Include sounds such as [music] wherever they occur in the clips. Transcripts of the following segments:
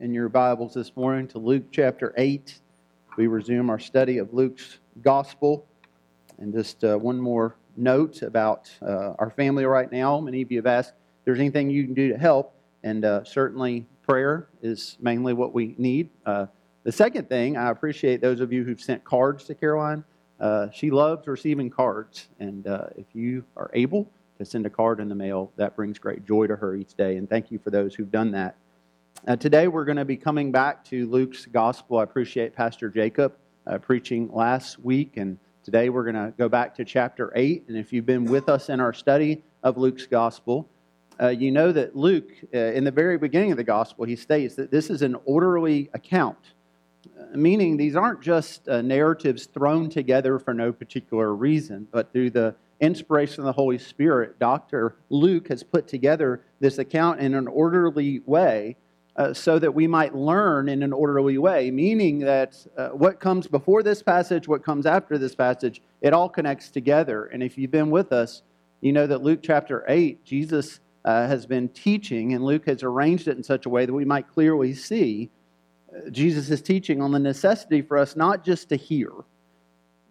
in your Bibles this morning to Luke chapter 8. We resume our study of Luke's gospel. And just uh, one more note about uh, our family right now. Many of you have asked if there's anything you can do to help, and uh, certainly prayer is mainly what we need. Uh, the second thing, I appreciate those of you who've sent cards to Caroline. Uh, she loves receiving cards, and uh, if you are able, to send a card in the mail. That brings great joy to her each day, and thank you for those who've done that. Uh, today, we're going to be coming back to Luke's gospel. I appreciate Pastor Jacob uh, preaching last week, and today we're going to go back to chapter 8. And if you've been with us in our study of Luke's gospel, uh, you know that Luke, uh, in the very beginning of the gospel, he states that this is an orderly account, uh, meaning these aren't just uh, narratives thrown together for no particular reason, but through the inspiration of the Holy Spirit, Dr. Luke has put together this account in an orderly way uh, so that we might learn in an orderly way, meaning that uh, what comes before this passage, what comes after this passage, it all connects together. And if you've been with us, you know that Luke chapter 8, Jesus uh, has been teaching, and Luke has arranged it in such a way that we might clearly see uh, Jesus is teaching on the necessity for us not just to hear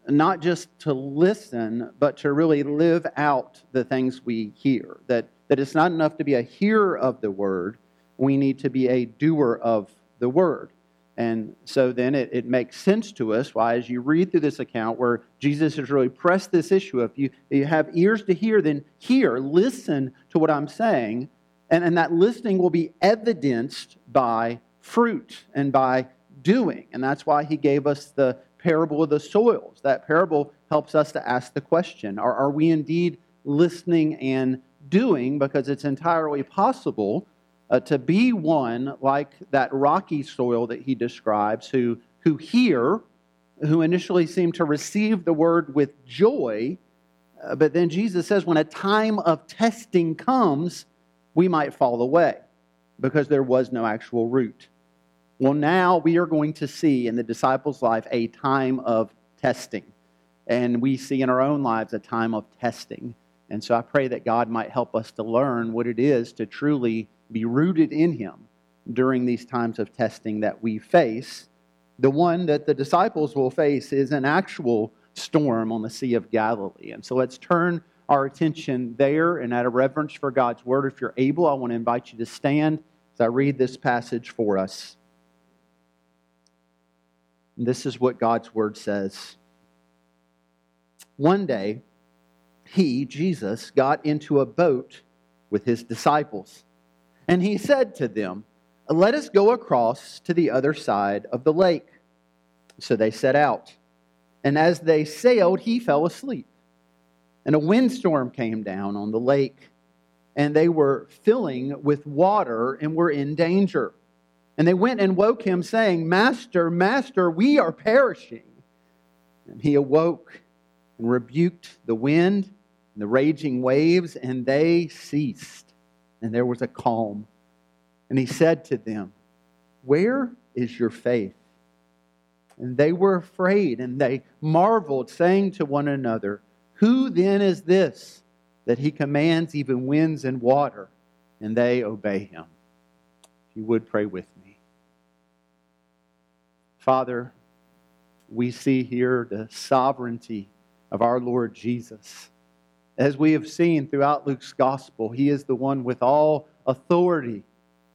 not just to listen, but to really live out the things we hear. That, that it's not enough to be a hearer of the word, we need to be a doer of the word. And so then it, it makes sense to us why, as you read through this account where Jesus has really pressed this issue of you, you have ears to hear, then hear, listen to what I'm saying. And, and that listening will be evidenced by fruit and by doing. And that's why he gave us the parable of the soils. That parable helps us to ask the question are, are we indeed listening and doing? Because it's entirely possible uh, to be one like that rocky soil that he describes, who, who hear, who initially seem to receive the word with joy. Uh, but then Jesus says, when a time of testing comes, we might fall away because there was no actual root. Well, now we are going to see in the disciples' life a time of testing. And we see in our own lives a time of testing. And so I pray that God might help us to learn what it is to truly be rooted in Him during these times of testing that we face. The one that the disciples will face is an actual storm on the Sea of Galilee. And so let's turn our attention there and out of reverence for God's word. If you're able, I want to invite you to stand as I read this passage for us. This is what God's word says. One day, he, Jesus, got into a boat with his disciples, and he said to them, Let us go across to the other side of the lake. So they set out. And as they sailed, he fell asleep. And a windstorm came down on the lake, and they were filling with water and were in danger. And they went and woke him, saying, Master, Master, we are perishing. And he awoke and rebuked the wind and the raging waves, and they ceased. And there was a calm. And he said to them, Where is your faith? And they were afraid, and they marveled, saying to one another, Who then is this that he commands even winds and water, and they obey him? If you would pray with me. Father, we see here the sovereignty of our Lord Jesus. As we have seen throughout Luke's gospel, he is the one with all authority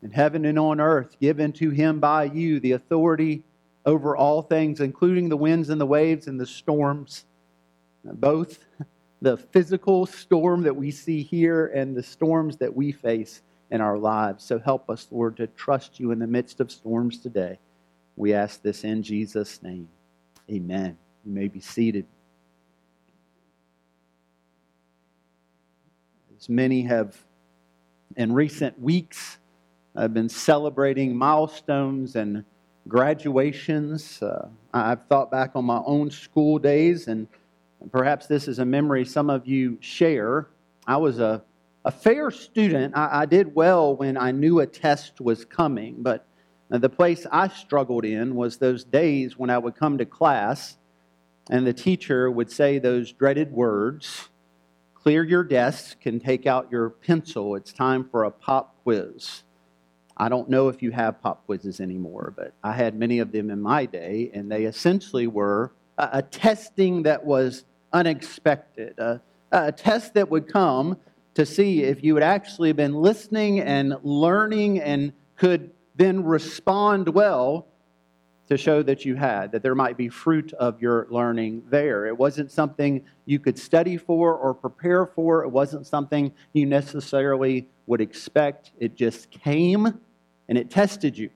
in heaven and on earth given to him by you, the authority over all things, including the winds and the waves and the storms, both the physical storm that we see here and the storms that we face in our lives. So help us, Lord, to trust you in the midst of storms today. We ask this in Jesus' name. Amen. You may be seated. As many have in recent weeks I've been celebrating milestones and graduations. Uh, I've thought back on my own school days, and perhaps this is a memory some of you share. I was a, a fair student. I, I did well when I knew a test was coming, but the place I struggled in was those days when I would come to class and the teacher would say those dreaded words clear your desk and take out your pencil. It's time for a pop quiz. I don't know if you have pop quizzes anymore, but I had many of them in my day, and they essentially were a, a testing that was unexpected, a, a test that would come to see if you had actually been listening and learning and could then respond well to show that you had, that there might be fruit of your learning there. It wasn't something you could study for or prepare for, it wasn't something you necessarily would expect. It just came and it tested you.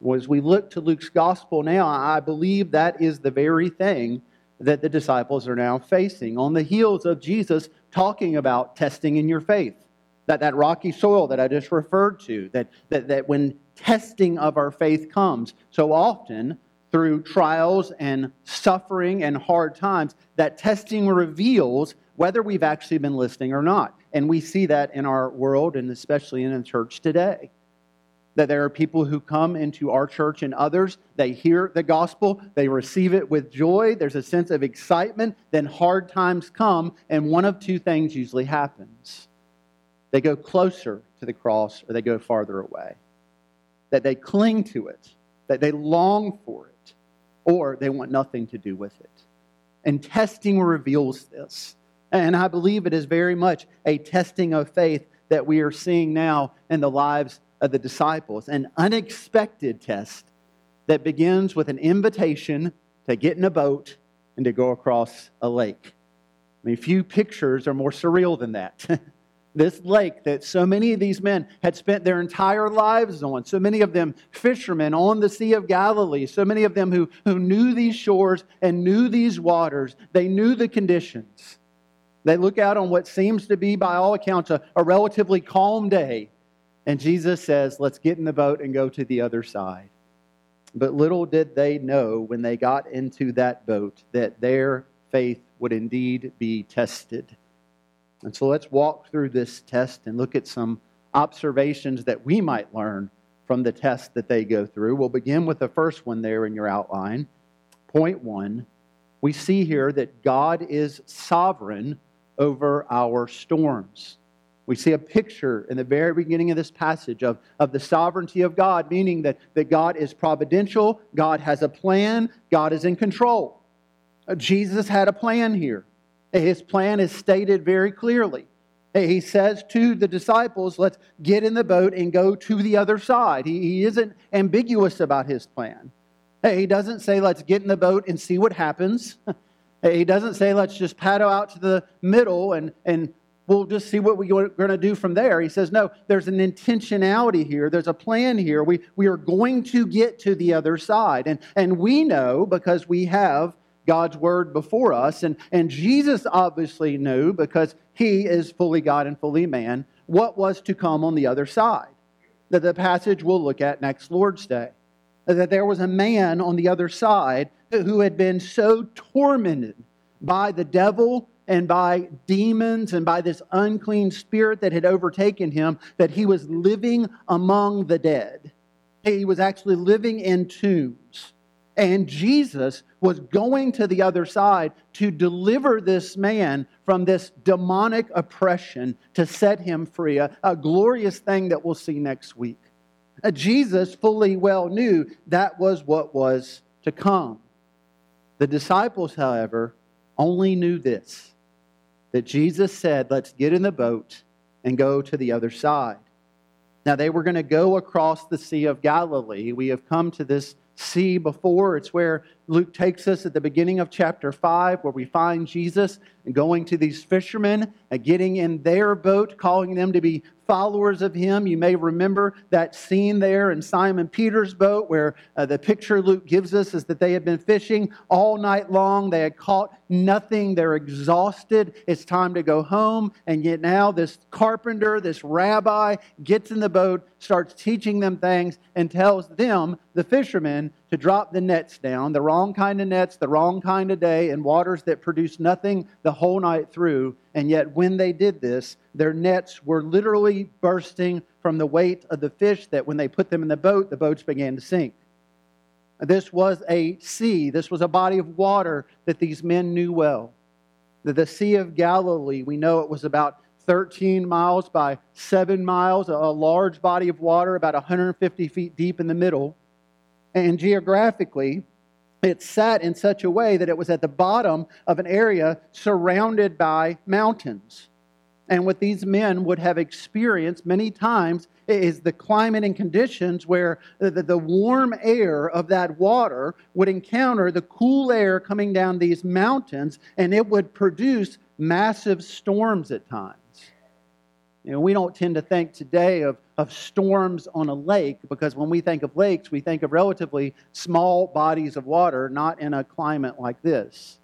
Well, as we look to Luke's gospel now, I believe that is the very thing that the disciples are now facing on the heels of Jesus talking about testing in your faith. That, that rocky soil that I just referred to, that, that, that when testing of our faith comes so often through trials and suffering and hard times, that testing reveals whether we've actually been listening or not. And we see that in our world and especially in the church today. That there are people who come into our church and others, they hear the gospel, they receive it with joy, there's a sense of excitement, then hard times come, and one of two things usually happens. They go closer to the cross or they go farther away that they cling to it, that they long for it, or they want nothing to do with it. And testing reveals this. And I believe it is very much a testing of faith that we are seeing now in the lives of the disciples. An unexpected test that begins with an invitation to get in a boat and to go across a lake. I mean, few pictures are more surreal than that. [laughs] this lake that so many of these men had spent their entire lives on, so many of them fishermen on the Sea of Galilee, so many of them who, who knew these shores and knew these waters, they knew the conditions. They look out on what seems to be, by all accounts, a, a relatively calm day, and Jesus says, Let's get in the boat and go to the other side. But little did they know when they got into that boat that their faith would indeed be tested. And so let's walk through this test and look at some observations that we might learn from the test that they go through. We'll begin with the first one there in your outline. Point one we see here that God is sovereign over our storms. We see a picture in the very beginning of this passage of, of the sovereignty of God, meaning that, that God is providential, God has a plan, God is in control. Uh, Jesus had a plan here. His plan is stated very clearly. He says to the disciples, let's get in the boat and go to the other side. He, isn't ambiguous about his plan. He doesn't say, let's get in the boat and see what happens. [laughs] He doesn't say, let's just paddle out to the middle and, and we'll just see what we're going to do from there. He says, no, there's an intentionality here. There's a plan here. We, we are going to get to the other side. And, and we know because we have God's word before us. And, and Jesus obviously knew, because he is fully God and fully man, what was to come on the other side. That the passage we'll look at next Lord's Day. That there was a man on the other side who had been so tormented by the devil and by demons and by this unclean spirit that had overtaken him that he was living among the dead. He was actually living in tombs. And Jesus was going to the other side to deliver this man from this demonic oppression to set him free. A, a glorious thing that we'll see next week. Uh, Jesus fully well knew that was what was to come. The disciples, however, only knew this that Jesus said, Let's get in the boat and go to the other side. Now, they were going to go across the Sea of Galilee. We have come to this sea before. It's where Luke takes us at the beginning of chapter 5, where we find Jesus going to these fishermen and getting in their boat, calling them to be followers of him. You may remember that scene there in Simon Peter's boat where uh, the picture Luke gives us is that they had been fishing all night long. They had caught nothing. They're exhausted. It's time to go home. And yet now this carpenter, this rabbi, gets in the boat, starts teaching them things, and tells them, the fishermen, to drop the nets down, the wrong kind of nets, the wrong kind of day, in waters that produced nothing the whole night through. And yet, when they did this, their nets were literally bursting from the weight of the fish that when they put them in the boat, the boats began to sink. This was a sea, this was a body of water that these men knew well. The Sea of Galilee, we know it was about 13 miles by 7 miles, a large body of water about 150 feet deep in the middle. And geographically, it sat in such a way that it was at the bottom of an area surrounded by mountains. And what these men would have experienced many times is the climate and conditions where the, the, warm air of that water would encounter the cool air coming down these mountains, and it would produce massive storms at times. You know, we don't tend to think today of, of storms on a lake because when we think of lakes, we think of relatively small bodies of water, not in a climate like this.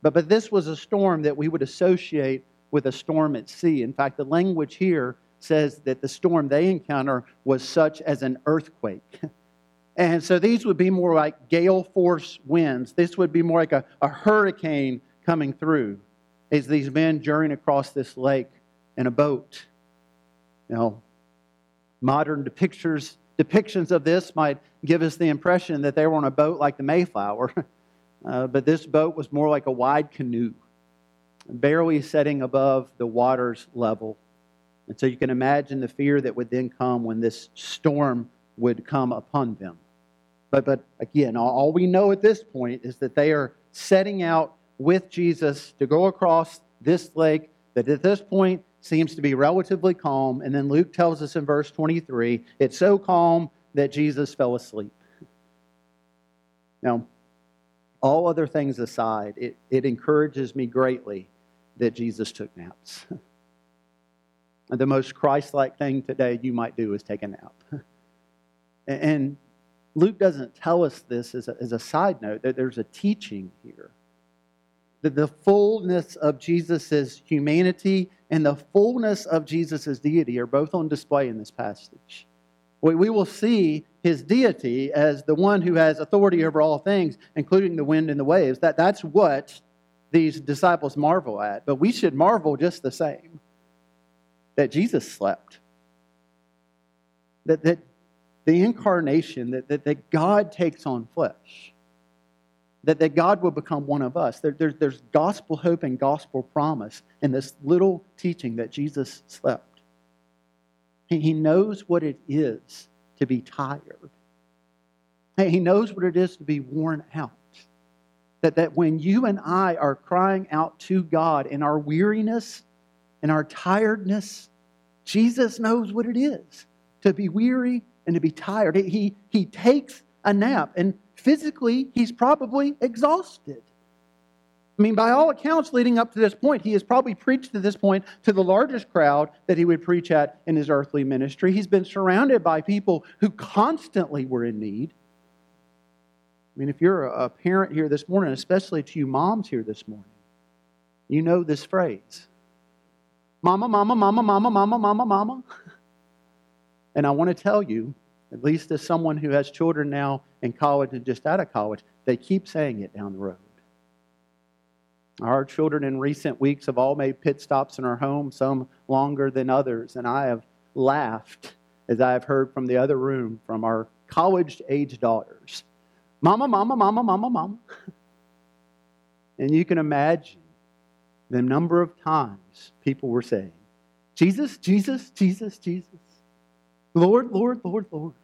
But, but this was a storm that we would associate with a storm at sea. In fact, the language here says that the storm they encounter was such as an earthquake. [laughs] And so these would be more like gale force winds. This would be more like a, a hurricane coming through as these men journeying across this lake in a boat. Know, modern depictions of this might give us the impression that they were on a boat like the Mayflower, [laughs] uh, but this boat was more like a wide canoe, barely setting above the water's level. And so you can imagine the fear that would then come when this storm would come upon them. But, but again, all we know at this point is that they are setting out with Jesus to go across this lake that at this point seems to be relatively calm. And then Luke tells us in verse 23 it's so calm that Jesus fell asleep. Now, all other things aside, it, it encourages me greatly that Jesus took naps. [laughs] the most Christ like thing today you might do is take a nap. [laughs] and Luke doesn't tell us this as a, as a side note, that there's a teaching here. The fullness of Jesus' humanity and the fullness of Jesus' deity are both on display in this passage. We, we will see his deity as the one who has authority over all things, including the wind and the waves. That, that's what these disciples marvel at. But we should marvel just the same that Jesus slept. That, that the incarnation, that, that, that God takes on flesh. That, that God will become one of us. There, there, there's gospel hope and gospel promise in this little teaching that Jesus slept. He, he knows what it is to be tired. He knows what it is to be worn out. That, that when you and I are crying out to God in our weariness, in our tiredness, Jesus knows what it is to be weary and to be tired. He, he takes a nap, and physically, he's probably exhausted. I mean, by all accounts, leading up to this point, he has probably preached to this point to the largest crowd that he would preach at in his earthly ministry. He's been surrounded by people who constantly were in need. I mean, if you're a parent here this morning, especially to you moms here this morning, you know this phrase Mama, mama, mama, mama, mama, mama, mama. [laughs] And I want to tell you, at least as someone who has children now in college and just out of college, they keep saying it down the road. Our children in recent weeks have all made pit stops in our home, some longer than others, and I have laughed as I have heard from the other room from our college age daughters Mama, mama, mama, mama, mama. [laughs] And you can imagine the number of times people were saying, Jesus, Jesus, Jesus, Jesus. Lord, Lord, Lord, Lord.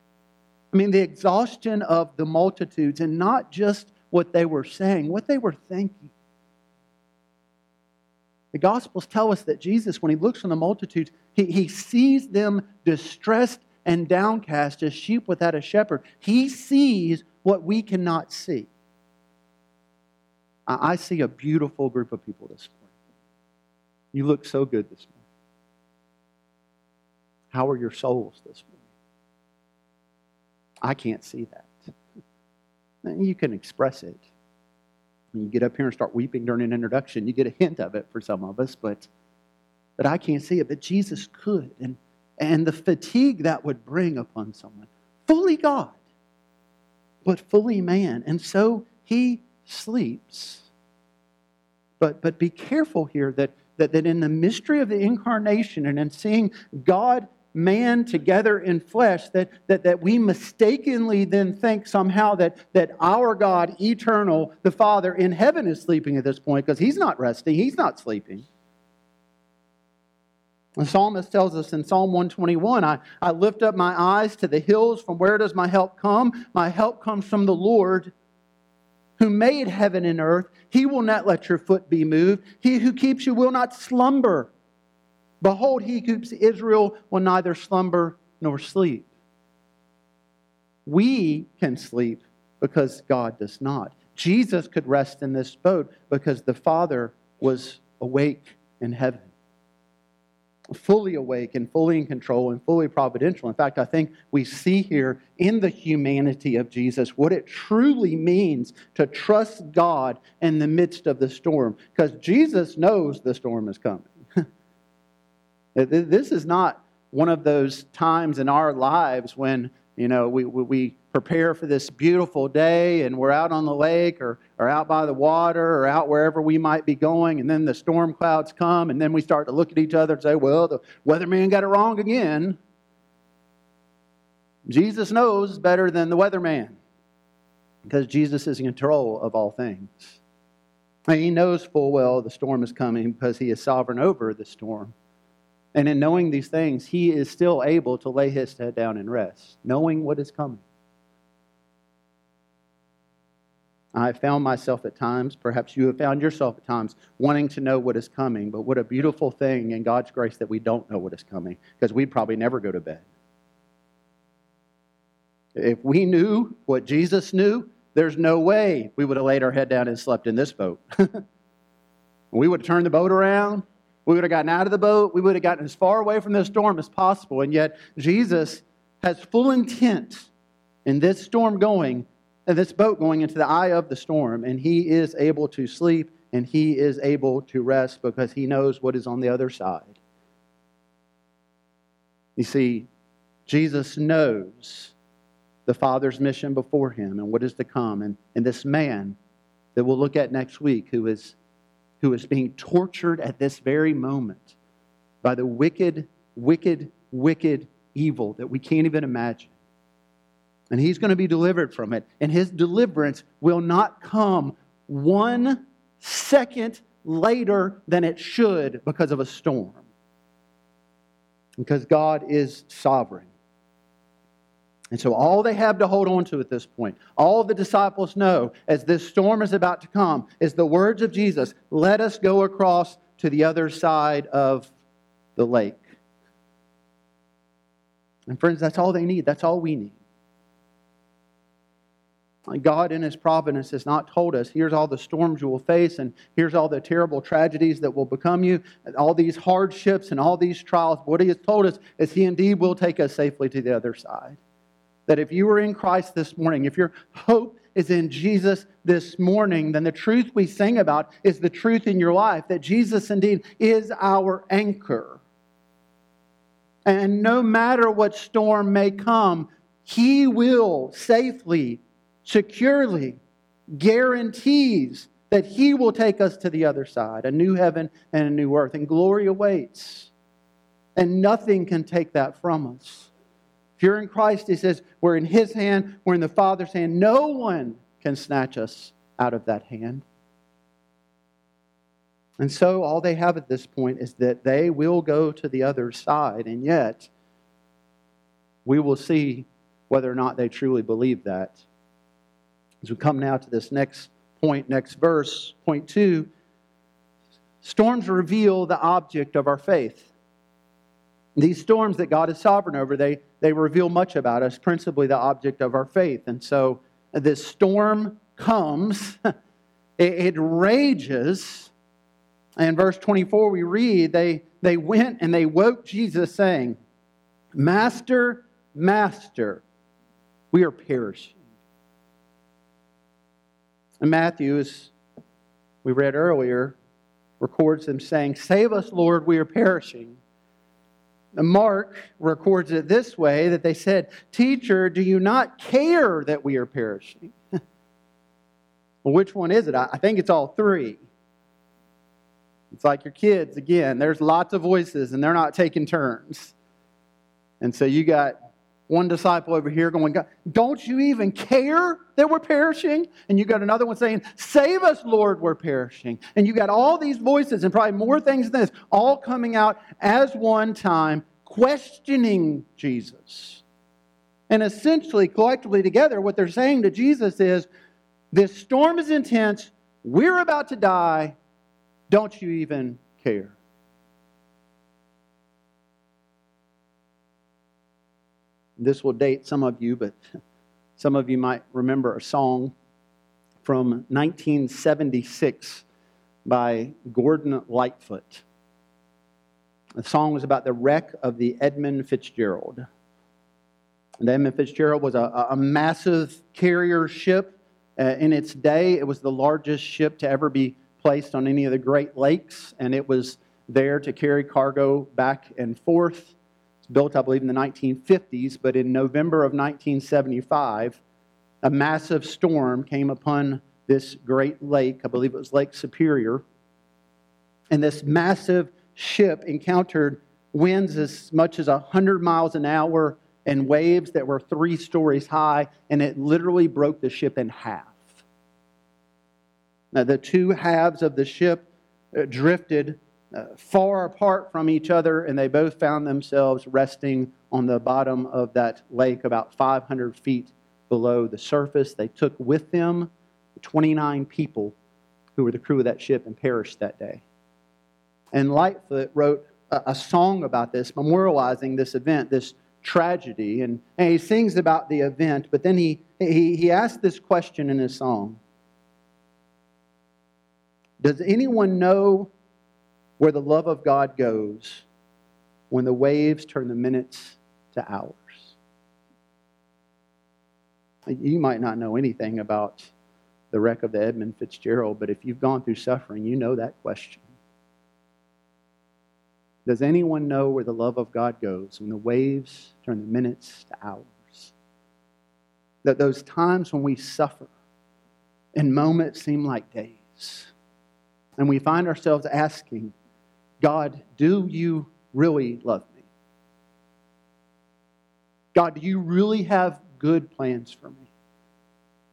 I mean, the exhaustion of the multitudes, and not just what they were saying, what they were thinking. The Gospels tell us that Jesus, when he looks on the multitudes, he, he sees them distressed and downcast as sheep without a shepherd. He sees what we cannot see. I, I see a beautiful group of people this morning. You look so good this morning. How are your souls this morning? I can't see that. You can express it. When you get up here and start weeping during an introduction, you get a hint of it for some of us, but, but I can't see it. But Jesus could. And, and the fatigue that would bring upon someone, fully God, but fully man. And so he sleeps. But, but be careful here that that, that in the mystery of the incarnation and in seeing God man together in flesh that, that, that we mistakenly then think somehow that, that our God, eternal, the Father in heaven, is sleeping at this point because he's not resting, he's not sleeping. The psalmist tells us in Psalm 121 I, I lift up my eyes to the hills. From where does my help come? My help comes from the Lord who made heaven and earth. He will not let your foot be moved. He who keeps you will not slumber. Behold, he who keeps Israel will neither slumber nor sleep. We can sleep because God does not. Jesus could rest in this boat because the Father was awake in heaven fully awake and fully in control and fully providential. In fact, I think we see here in the humanity of Jesus what it truly means to trust God in the midst of the storm, because Jesus knows the storm is coming. Uh, this is not one of those times in our lives when you know we, we prepare for this beautiful day and we're out on the lake or, or out by the water or out wherever we might be going, and then the storm clouds come, and then we start to look at each other and say, Well, the weatherman got it wrong again. Jesus knows better than the weatherman because Jesus is in control of all things. And he knows full well the storm is coming because he is sovereign over the storm. And in knowing these things, he is still able to lay his head down and rest, knowing what is coming. I found myself at times, perhaps you have found yourself at times, wanting to know what is coming. But what a beautiful thing in God's grace that we don't know what is coming, because we'd probably never go to bed. If we knew what Jesus knew, there's no way we would have laid our head down and slept in this boat. [laughs] we would have turned the boat around. We would have gotten out of the boat. We would have gotten as far away from the storm as possible. And yet, Jesus has full intent in this storm going and this boat going into the eye of the storm, and he is able to sleep and he is able to rest because he knows what is on the other side. You see, Jesus knows the Father's mission before him and what is to come. And, and this man that we'll look at next week, who is, who is being tortured at this very moment by the wicked, wicked, wicked evil that we can't even imagine and he's going to be delivered from it. And his deliverance will not come one second later than it should because of a storm. Because God is sovereign. And so, all they have to hold on to at this point, all the disciples know as this storm is about to come, is the words of Jesus let us go across to the other side of the lake. And, friends, that's all they need. That's all we need. God, in His providence, has not told us, here's all the storms you will face, and here's all the terrible tragedies that will become you, and all these hardships and all these trials. What He has told us is He indeed will take us safely to the other side. That if you are in Christ this morning, if your hope is in Jesus this morning, then the truth we sing about is the truth in your life that Jesus indeed is our anchor. And no matter what storm may come, He will safely securely guarantees that He will take us to the other side, a new heaven and a new earth, and glory awaits. And nothing can take that from us. If you're in Christ, He says, we're in His hand, we're in the Father's hand. No one can snatch us out of that hand. And so all they have at this point is that they will go to the other side, and yet we will see whether or not they truly believe that. As we come now to this next point, next verse, point two, storms reveal the object of our faith. These storms that God is sovereign over, they, they reveal much about us, principally the object of our faith. And so this storm comes, [laughs] it, it rages. And verse 24, we read, they, they went and they woke Jesus, saying, Master, Master, we are perishing. And Matthew, as we read earlier, records them saying, Save us, Lord, we are perishing. Mark records it this way that they said, Teacher, do you not care that we are perishing? [laughs] well, which one is it? I think it's all three. It's like your kids, again, there's lots of voices and they're not taking turns. And so you got one disciple over here going, Don't you even care that we're perishing? And you got another one saying, Save us, Lord, we're perishing. And you got all these voices and probably more things than this, all coming out as one time, questioning Jesus. And essentially, collectively together, what they're saying to Jesus is, This storm is intense. We're about to die. Don't you even care? This will date some of you, but [laughs] some of you might remember a song from 1976 by Gordon Lightfoot. The song was about the wreck of the Edmund Fitzgerald. The Edmund Fitzgerald was a, a massive carrier ship. Uh, in its day, it was the largest ship to ever be placed on any of the Great Lakes, and it was there to carry cargo back and forth built, I believe, in the 1950s, but in November of 1975, a massive storm came upon this great lake. I believe it was Lake Superior. And this massive ship encountered winds as much as 100 miles an hour and waves that were three stories high, and it literally broke the ship in half. Now, the two halves of the ship uh, drifted far apart from each other, and they both found themselves resting on the bottom of that lake about 500 feet below the surface. They took with them 29 people who were the crew of that ship and perished that day. And Lightfoot wrote a, a song about this, memorializing this event, this tragedy. And, and he sings about the event, but then he, he, he asked this question in his song Does anyone know where the love of God goes when the waves turn the minutes to hours. You might not know anything about the wreck of the Edmund Fitzgerald, but if you've gone through suffering, you know that question. Does anyone know where the love of God goes when the waves turn the minutes to hours? That those times when we suffer and moments seem like days, and we find ourselves asking, God, do you really love me? God, do you really have good plans for me?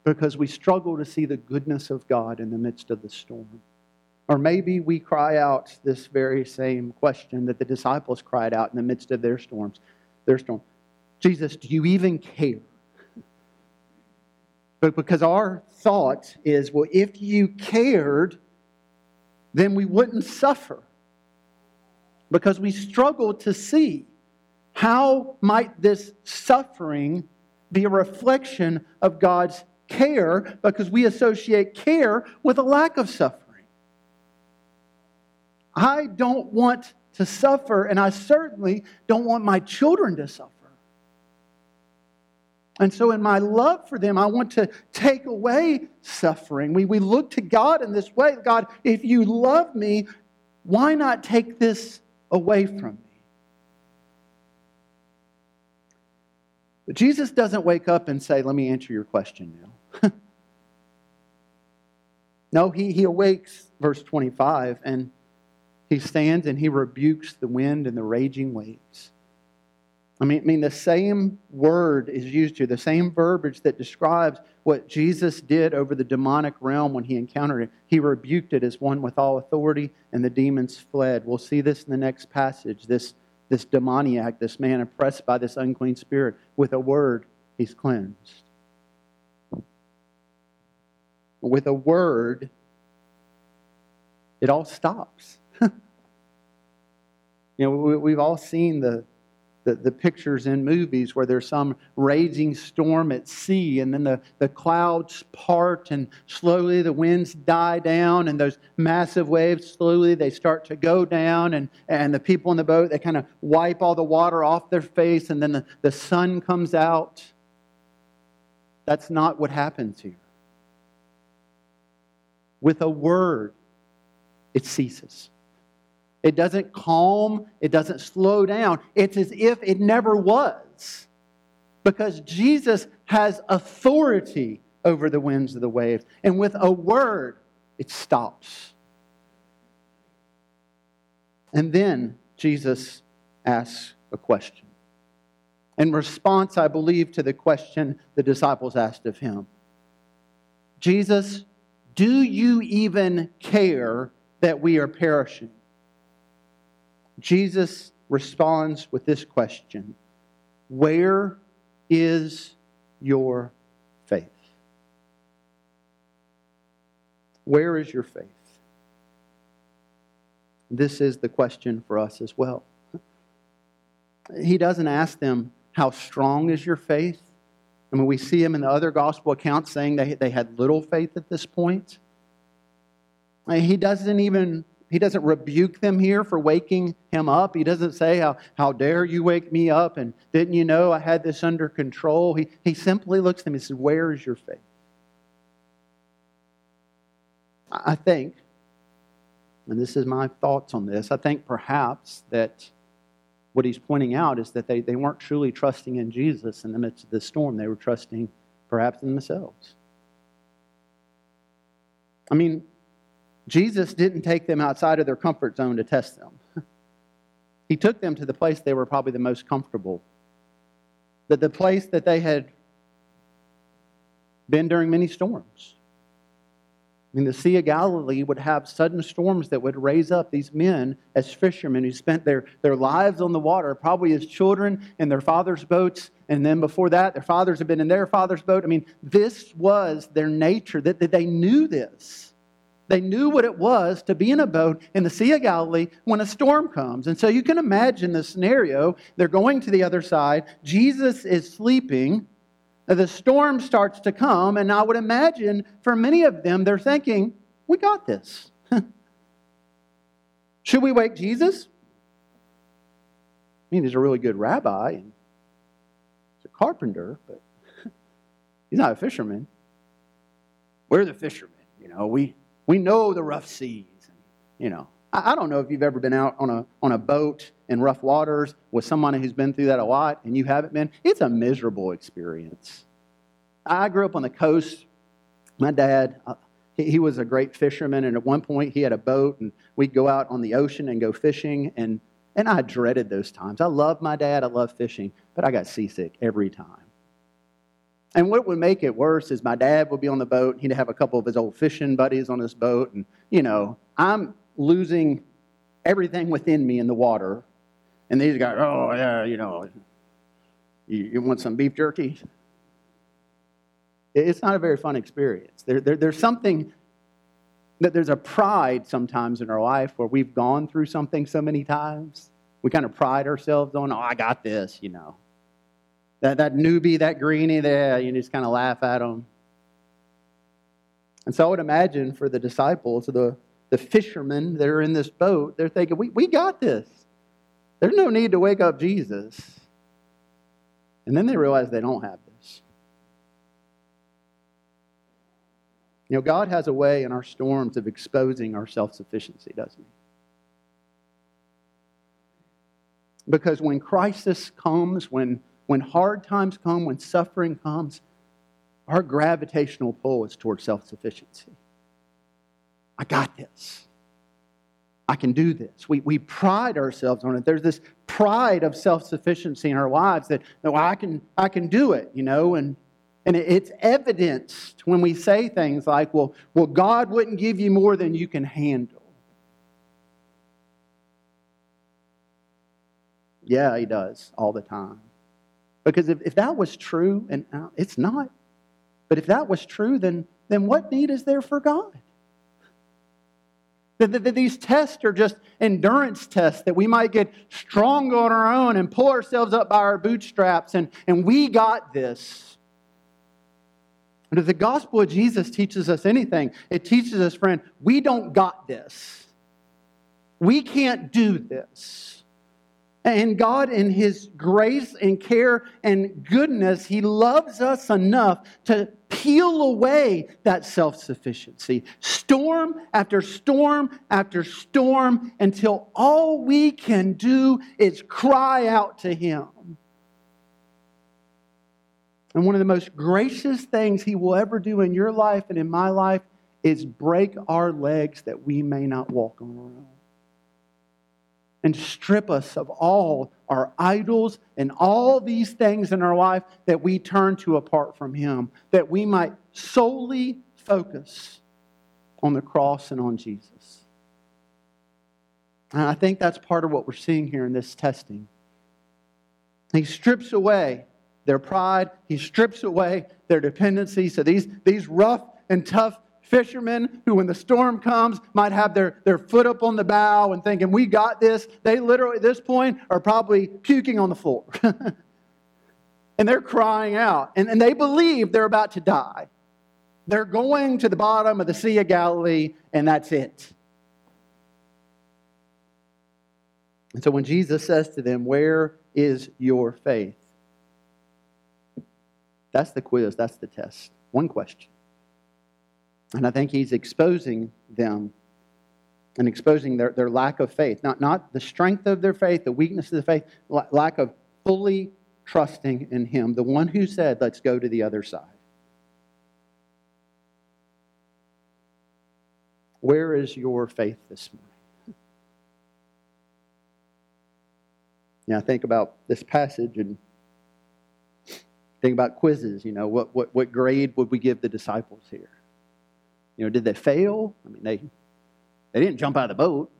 Because we struggle to see the goodness of God in the midst of the storm. Or maybe we cry out this very same question that the disciples cried out in the midst of their storms, their storm. Jesus, do you even care? But because our thought is, well, if you cared, then we wouldn't suffer because we struggle to see how might this suffering be a reflection of God's care because we associate care with a lack of suffering. I don't want to suffer, and I certainly don't want my children to suffer. And so, in my love for them, I want to take away suffering. We, we look to God in this way God, if you love me, why not take this away from me. But Jesus doesn't wake up and say, Let me answer your question now. [laughs] no, he, he awakes, verse 25, and he stands and he rebukes the wind and the raging waves. I mean, I mean, the same word is used here, the same verbiage that describes what Jesus did over the demonic realm when he encountered it. He rebuked it as one with all authority, and the demons fled. We'll see this in the next passage. This, this demoniac, this man oppressed by this unclean spirit, with a word, he's cleansed. With a word, it all stops. [laughs] you know, we, we've all seen the the, the pictures in movies where there's some raging storm at sea and then the, the clouds part and slowly the winds die down and those massive waves slowly they start to go down and, and the people in the boat they kind of wipe all the water off their face and then the, the sun comes out. That's not what happens here. With a word, it ceases. It doesn't calm, it doesn't slow down. It's as if it never was. Because Jesus has authority over the winds of the waves. And with a word, it stops. And then Jesus asks a question. in response, I believe, to the question the disciples asked of him Jesus, do you even care that we are perishing? Jesus responds with this question Where is your faith? Where is your faith? This is the question for us as well. He doesn't ask them, How strong is your faith? I mean, we see him in the other gospel accounts saying they, they had little faith at this point. He doesn't even he doesn't rebuke them here for waking him up. He doesn't say, How, how dare you wake me up? And didn't you know I had this under control? He, he simply looks at them and says, Where is your faith? I think, and this is my thoughts on this, I think perhaps that what he's pointing out is that they, they weren't truly trusting in Jesus in the midst of the storm. They were trusting perhaps in themselves. I mean, Jesus didn't take them outside of their comfort zone to test them. [laughs] He took them to the place they were probably the most comfortable. That the place that they had been during many storms. I mean, the Sea of Galilee would have sudden storms that would raise up these men as fishermen who spent their, their lives on the water, probably as children in their father's boats. And then before that, their fathers had been in their father's boat. I mean, this was their nature, that, that they knew this. They knew what it was to be in a boat in the Sea of Galilee when a storm comes. And so you can imagine the scenario. They're going to the other side. Jesus is sleeping. The storm starts to come. And I would imagine for many of them, they're thinking, we got this. [laughs] Should we wake Jesus? I mean, he's a really good rabbi and he's a carpenter, but [laughs] he's not a fisherman. We're the fishermen. You know, we, we know the rough seas. You know, I, I don't know if you've ever been out on a, on a boat in rough waters with someone who's been through that a lot and you haven't been. It's a miserable experience. I grew up on the coast. My dad, uh, he, he was a great fisherman, and at one point he had a boat, and we'd go out on the ocean and go fishing. And, and I dreaded those times. I loved my dad, I loved fishing, but I got seasick every time. And what would make it worse is my dad would be on the boat. He'd have a couple of his old fishing buddies on his boat. And, you know, I'm losing everything within me in the water. And these guys, oh, yeah, you know, you, you want some beef jerky? It's not a very fun experience. There, there, there's something that there's a pride sometimes in our life where we've gone through something so many times. We kind of pride ourselves on, oh, I got this, you know. That, that newbie, that greenie there, you just kind of laugh at them. And so I would imagine for the disciples, the, the fishermen that are in this boat, they're thinking, we, we got this. There's no need to wake up Jesus. And then they realize they don't have this. You know, God has a way in our storms of exposing our self sufficiency, doesn't He? Because when crisis comes, when when hard times come, when suffering comes, our gravitational pull is toward self sufficiency. I got this. I can do this. We, we pride ourselves on it. There's this pride of self sufficiency in our lives that, well, I can, I can do it, you know, and, and it's evidenced when we say things like, well, well, God wouldn't give you more than you can handle. Yeah, He does all the time. Because if, if that was true, and uh, it's not, but if that was true, then, then what need is there for God? That, that, these tests are just endurance tests that we might get strong on our own and pull ourselves up by our bootstraps and, and we got this. But if the gospel of Jesus teaches us anything, it teaches us, friend, we don't got this. We can't do this. And God, in His grace and care and goodness, He loves us enough to peel away that self sufficiency, storm after storm after storm, until all we can do is cry out to Him. And one of the most gracious things He will ever do in your life and in my life is break our legs that we may not walk on our own. And strip us of all our idols and all these things in our life that we turn to apart from Him, that we might solely focus on the cross and on Jesus. And I think that's part of what we're seeing here in this testing. He strips away their pride, he strips away their dependency. So these, these rough and tough fishermen who, when the storm comes, might have their, their foot up on the bow and thinking, We got this. They literally, at this point, are probably puking on the floor. [laughs] and they're crying out. And, and they believe they're about to die. They're going to the bottom of the Sea of Galilee, and that's it. And so when Jesus says to them, Where is your faith? That's the quiz, that's the test. One question. And I think he's exposing them and exposing their, their lack of faith. Not, not the strength of their faith, the weakness of the faith, lack of fully trusting in him, the one who said, Let's go to the other side. Where is your faith this morning? Yeah, I think about this passage and think about quizzes. You know, what, what, what grade would we give the disciples here? You know, did they fail? I mean, they, they didn't jump out of the boat.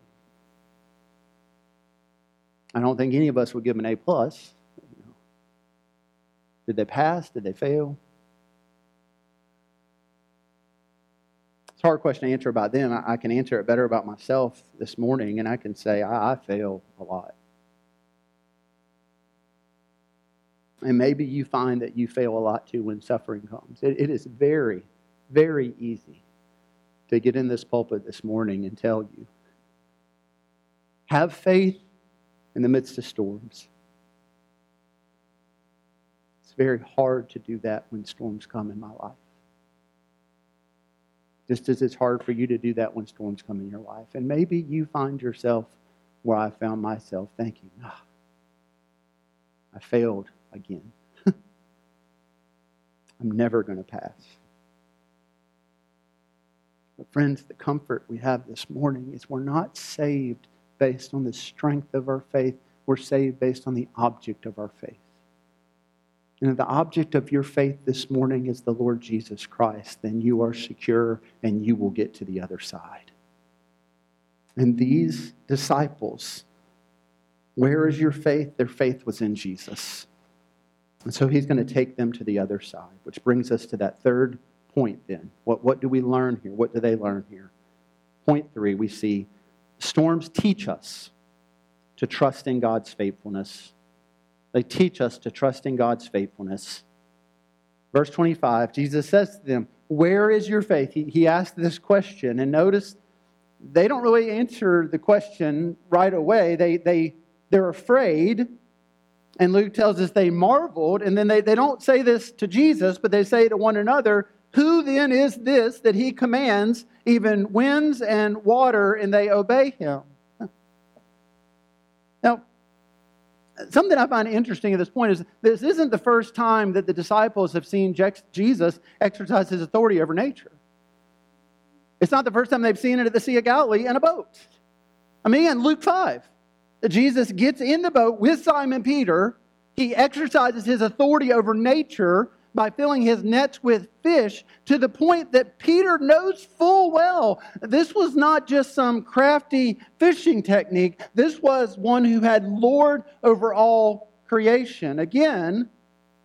I don't think any of us would give them an A plus. Did they pass? Did they fail? It's a hard question to answer about them. I, can answer it better about myself this morning, and I can say I, I fail a lot. And maybe you find that you fail a lot too when suffering comes. it, it is very, very easy to get in this pulpit this morning and tell you have faith in the midst of storms. It's very hard to do that when storms come in my life. Just as it's hard for you to do that when storms come in your life. And maybe you find yourself where I found myself thinking, ah, I failed again. [laughs] I'm never going to pass. But, friends, the comfort we have this morning is we're not saved based on the strength of our faith, we're saved based on the object of our faith. And if the object of your faith this morning is the Lord Jesus Christ, then you are secure and you will get to the other side. And these disciples, where is your faith? Their faith was in Jesus. And so he's going to take them to the other side, which brings us to that third point then. What, what do we learn here? What do they learn here? Point three, we see storms teach us to trust in God's faithfulness. They teach us to trust in God's faithfulness. Verse 25, Jesus says to them, Where is your faith? He, he asked this question, and notice they don't really answer the question right away. They, they, they're afraid and Luke tells us they marveled, and then they, they don't say this to Jesus, but they say to one another, Who then is this that he commands even winds and water, and they obey him? Now, something I find interesting at this point is this isn't the first time that the disciples have seen Jesus exercise his authority over nature. It's not the first time they've seen it at the Sea of Galilee in a boat. I mean, in Luke 5. Jesus gets in the boat with Simon Peter. He exercises his authority over nature by filling his nets with fish to the point that Peter knows full well this was not just some crafty fishing technique. This was one who had Lord over all creation. Again,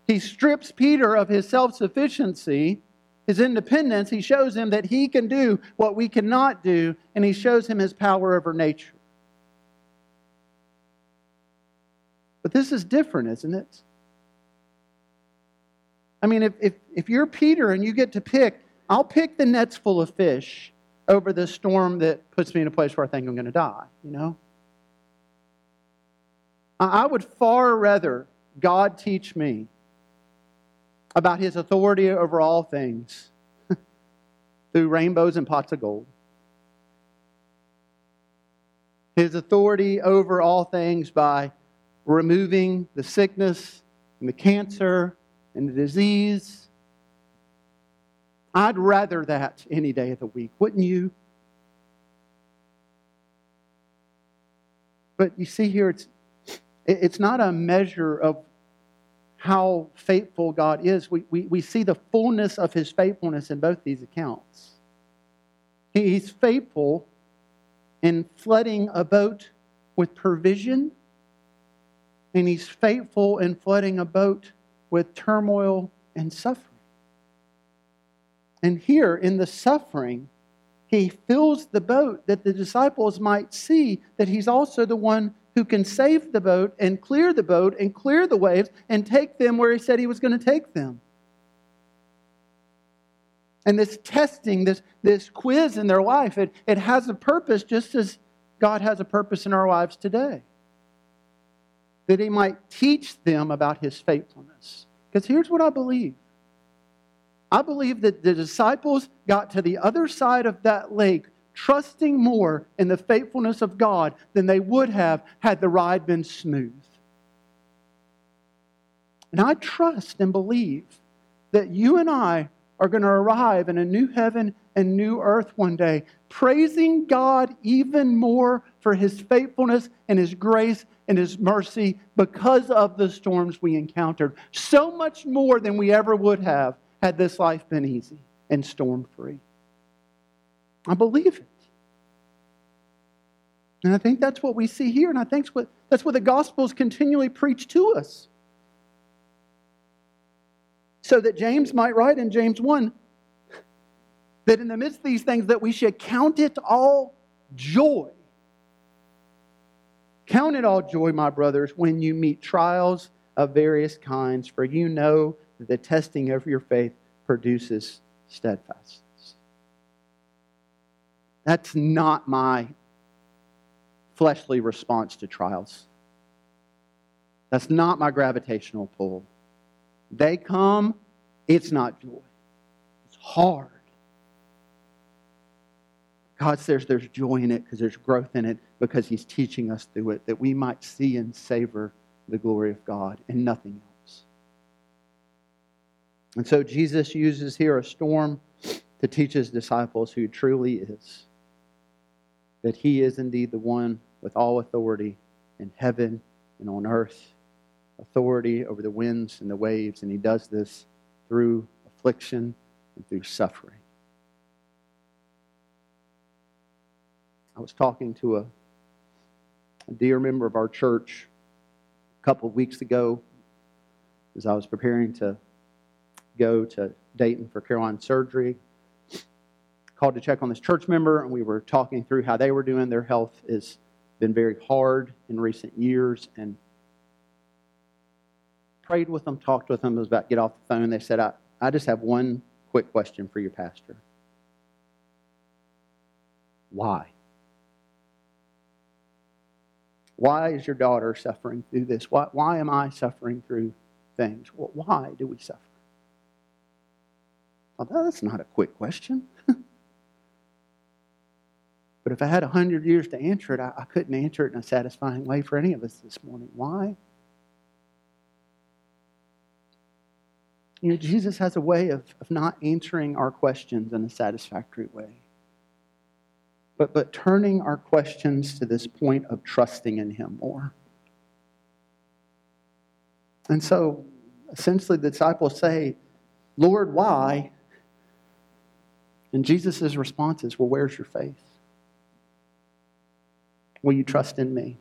he strips Peter of his self sufficiency, his independence. He shows him that he can do what we cannot do, and he shows him his power over nature. But this is different, isn't it? I mean, if, if, if you're Peter and you get to pick, I'll pick the nets full of fish over the storm that puts me in a place where I think I'm going to die, you know? I would far rather God teach me about his authority over all things [laughs] through rainbows and pots of gold. His authority over all things by removing the sickness and the cancer and the disease. I'd rather that any day of the week, wouldn't you? But you see here, it's, it's not a measure of how faithful God is. We, we, we see the fullness of his faithfulness in both these accounts. He's faithful in flooding a boat with provision, and he's faithful in flooding a boat with turmoil and suffering. And here in the suffering, he fills the boat that the disciples might see that he's also the one who can save the boat and clear the boat and clear the waves and take them where he said he was going to take them. And this testing, this, this quiz in their life, it, it has a purpose just as God has a purpose in our lives today. That He might teach them about His faithfulness. Because here's what I believe I believe that the disciples got to the other side of that lake trusting more in the faithfulness of God than they would have had the ride been smooth. And I trust and believe that you and I are going to arrive in a new heaven and new earth one day, praising God even more for his faithfulness and his grace and his mercy because of the storms we encountered. So much more than we ever would have had this life been easy and storm free. I believe it. And I think that's what we see here, and I think that's what, that's what the Gospels continually preach to us so that James might write in James 1 that in the midst of these things that we should count it all joy. Count it all joy, my brothers, when you meet trials of various kinds, for you know that the testing of your faith produces steadfastness. That's not my fleshly response to trials. That's not my gravitational pull. They come, it's not joy. It's hard. God says there's joy in it because there's growth in it because He's teaching us through it that we might see and savor the glory of God and nothing else. And so Jesus uses here a storm to teach His disciples who truly is. That He is indeed the one with all authority in heaven and on earth authority over the winds and the waves, and he does this through affliction and through suffering. I was talking to a, a dear member of our church a couple of weeks ago as I was preparing to go to Dayton for Caroline surgery. Called to check on this church member, and we were talking through how they were doing. Their health has been very hard in recent years, and prayed with them, talked with them. It was about to get off the phone. They said, I, I just have one quick question for your pastor. Why? Why is your daughter suffering through this? Why, why am I suffering through things? Why do we suffer? Well, that's not a quick question. [laughs] but if I had a hundred years to answer it, I, I couldn't answer it in a satisfying way for any of us this morning. Why? You know, Jesus has a way of, of not answering our questions in a satisfactory way, but, but turning our questions to this point of trusting in Him more. And so, essentially, the disciples say, Lord, why? And Jesus' response is, Well, where's your faith? Will you trust in me?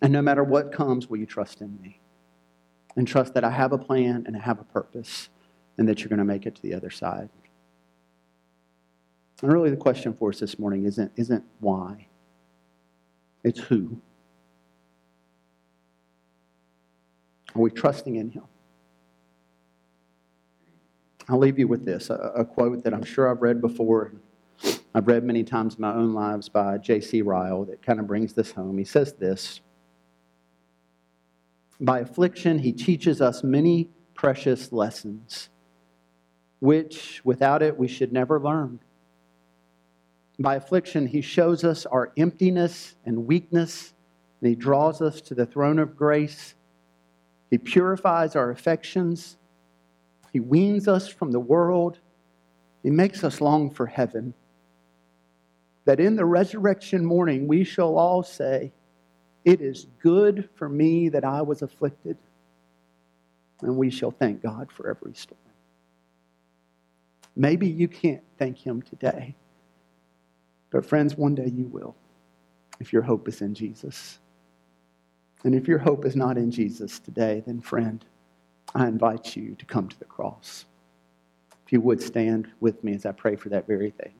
And no matter what comes, will you trust in me? and trust that I have a plan and I have a purpose and that you're going to make it to the other side. And really, the question for us this morning isn't, isn't why, it's who. Are we trusting in Him? I'll leave you with this a, a quote that I'm sure I've read before. I've read many times in my own lives by J.C. Ryle that kind of brings this home. He says this by affliction, he teaches us many precious lessons, which without it we should never learn. By affliction, he shows us our emptiness and weakness, and he draws us to the throne of grace. He purifies our affections, he weans us from the world, he makes us long for heaven. that in the resurrection morning we shall all say, It is good for me that I was afflicted, and we shall thank God for every storm. Maybe you can't thank Him today, but friends, one day you will if your hope is in Jesus. And if your hope is not in Jesus today, then, friend, I invite you to come to the cross. If you would stand with me as I pray for that very thing.